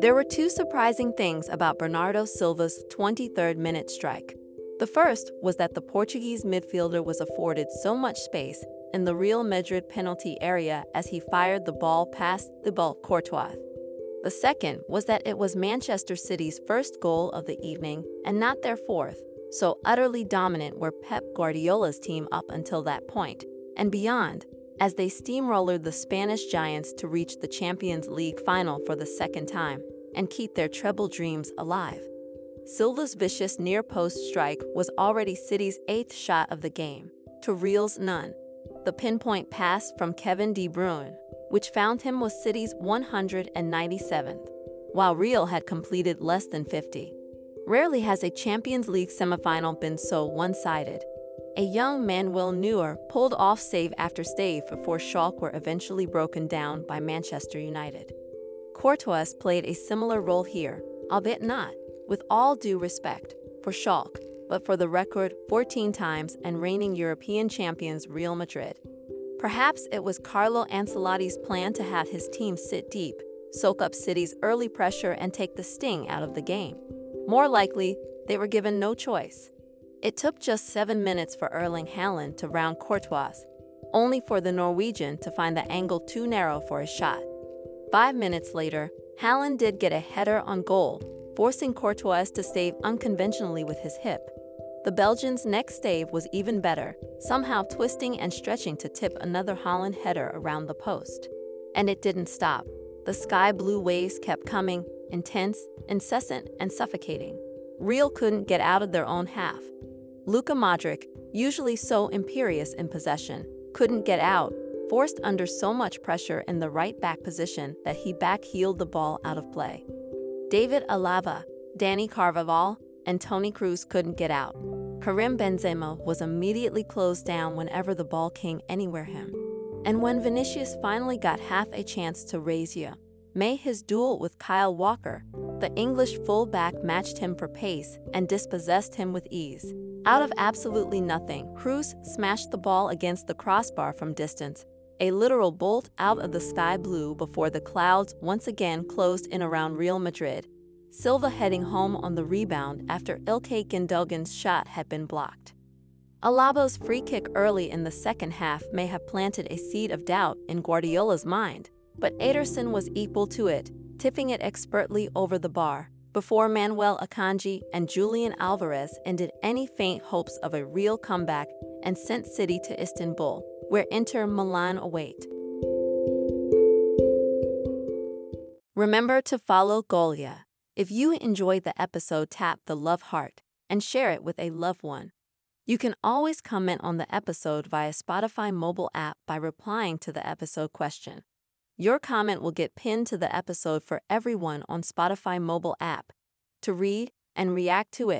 There were two surprising things about Bernardo Silva's 23rd minute strike. The first was that the Portuguese midfielder was afforded so much space in the Real Madrid penalty area as he fired the ball past Thibaut Courtois. The second was that it was Manchester City's first goal of the evening and not their fourth, so utterly dominant were Pep Guardiola's team up until that point and beyond, as they steamrollered the Spanish giants to reach the Champions League final for the second time and keep their treble dreams alive. Silva's vicious near post strike was already City's eighth shot of the game, to Real's none. The pinpoint pass from Kevin De Bruyne which found him was City's 197th, while Real had completed less than 50. Rarely has a Champions League semifinal been so one-sided. A young Manuel Neuer pulled off save after save before Schalke were eventually broken down by Manchester United. Courtois played a similar role here, albeit not, with all due respect, for Schalke, but for the record 14 times and reigning European champions Real Madrid. Perhaps it was Carlo Ancelotti's plan to have his team sit deep, soak up City's early pressure, and take the sting out of the game. More likely, they were given no choice. It took just seven minutes for Erling Haaland to round Courtois, only for the Norwegian to find the angle too narrow for his shot. Five minutes later, Haaland did get a header on goal, forcing Courtois to save unconventionally with his hip. The Belgians' next save was even better, somehow twisting and stretching to tip another Haaland header around the post. And it didn't stop. The sky blue waves kept coming, intense, incessant, and suffocating. Real couldn't get out of their own half. Luka Modric, usually so imperious in possession, couldn't get out, forced under so much pressure in the right back position that he back-heeled the ball out of play. David Alaba, Dani Carvajal, and Toni Kroos couldn't get out. Karim Benzema was immediately closed down whenever the ball came anywhere him. And when Vinicius finally got half a chance to raise you, may his duel with Kyle Walker, the English fullback matched him for pace and dispossessed him with ease. Out of absolutely nothing, Kroos smashed the ball against the crossbar from distance, a literal bolt out of the sky blue before the clouds once again closed in around Real Madrid. Silva heading home on the rebound after Ilkay Gundogan's shot had been blocked. Alaba's free kick early in the second half may have planted a seed of doubt in Guardiola's mind, but Ederson was equal to it, tipping it expertly over the bar, before Manuel Akanji and Julian Alvarez ended any faint hopes of a real comeback and sent City to Istanbul, where Inter Milan await. Remember to follow Golia if you enjoyed the episode, tap the love heart and share it with a loved one. You can always comment on the episode via Spotify mobile app by replying to the episode question. Your comment will get pinned to the episode for everyone on Spotify mobile app to read and react to it.